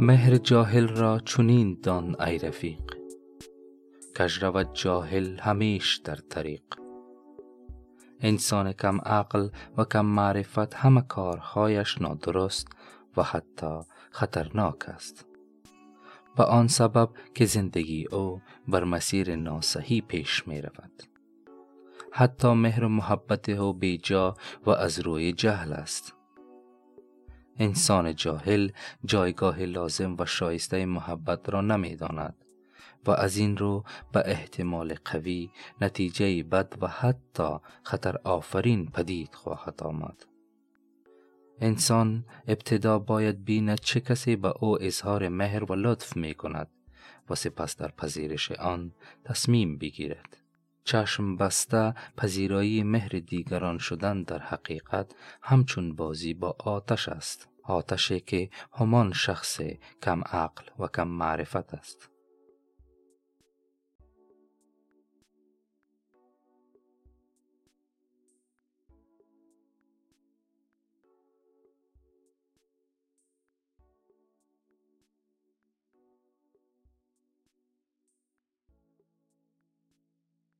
مهر جاهل را چنین دان ای رفیق کژ رود جاهل همیش در طریق. انسان کم عقل و کم معرفت همه کارهایش نادرست و حتی خطرناک است. به آن سبب که زندگی او بر مسیر ناصحی پیش می رود. حتی مهر و محبت او بیجا و از روی جهل است. انسان جاهل جایگاه لازم و شایسته محبت را نمی داند و از این رو به احتمال قوی نتیجه بد و حتی خطر آفرین پدید خواهد آمد. انسان ابتدا باید بیند چه کسی به او اظهار مهر و لطف می کند و سپس در پذیرش آن تصمیم بگیرد. چشم بسته پذیرایی مهر دیگران شدن در حقیقت همچون بازی با آتش است. آتشی که همان شخص کم عقل و کم معرفت است.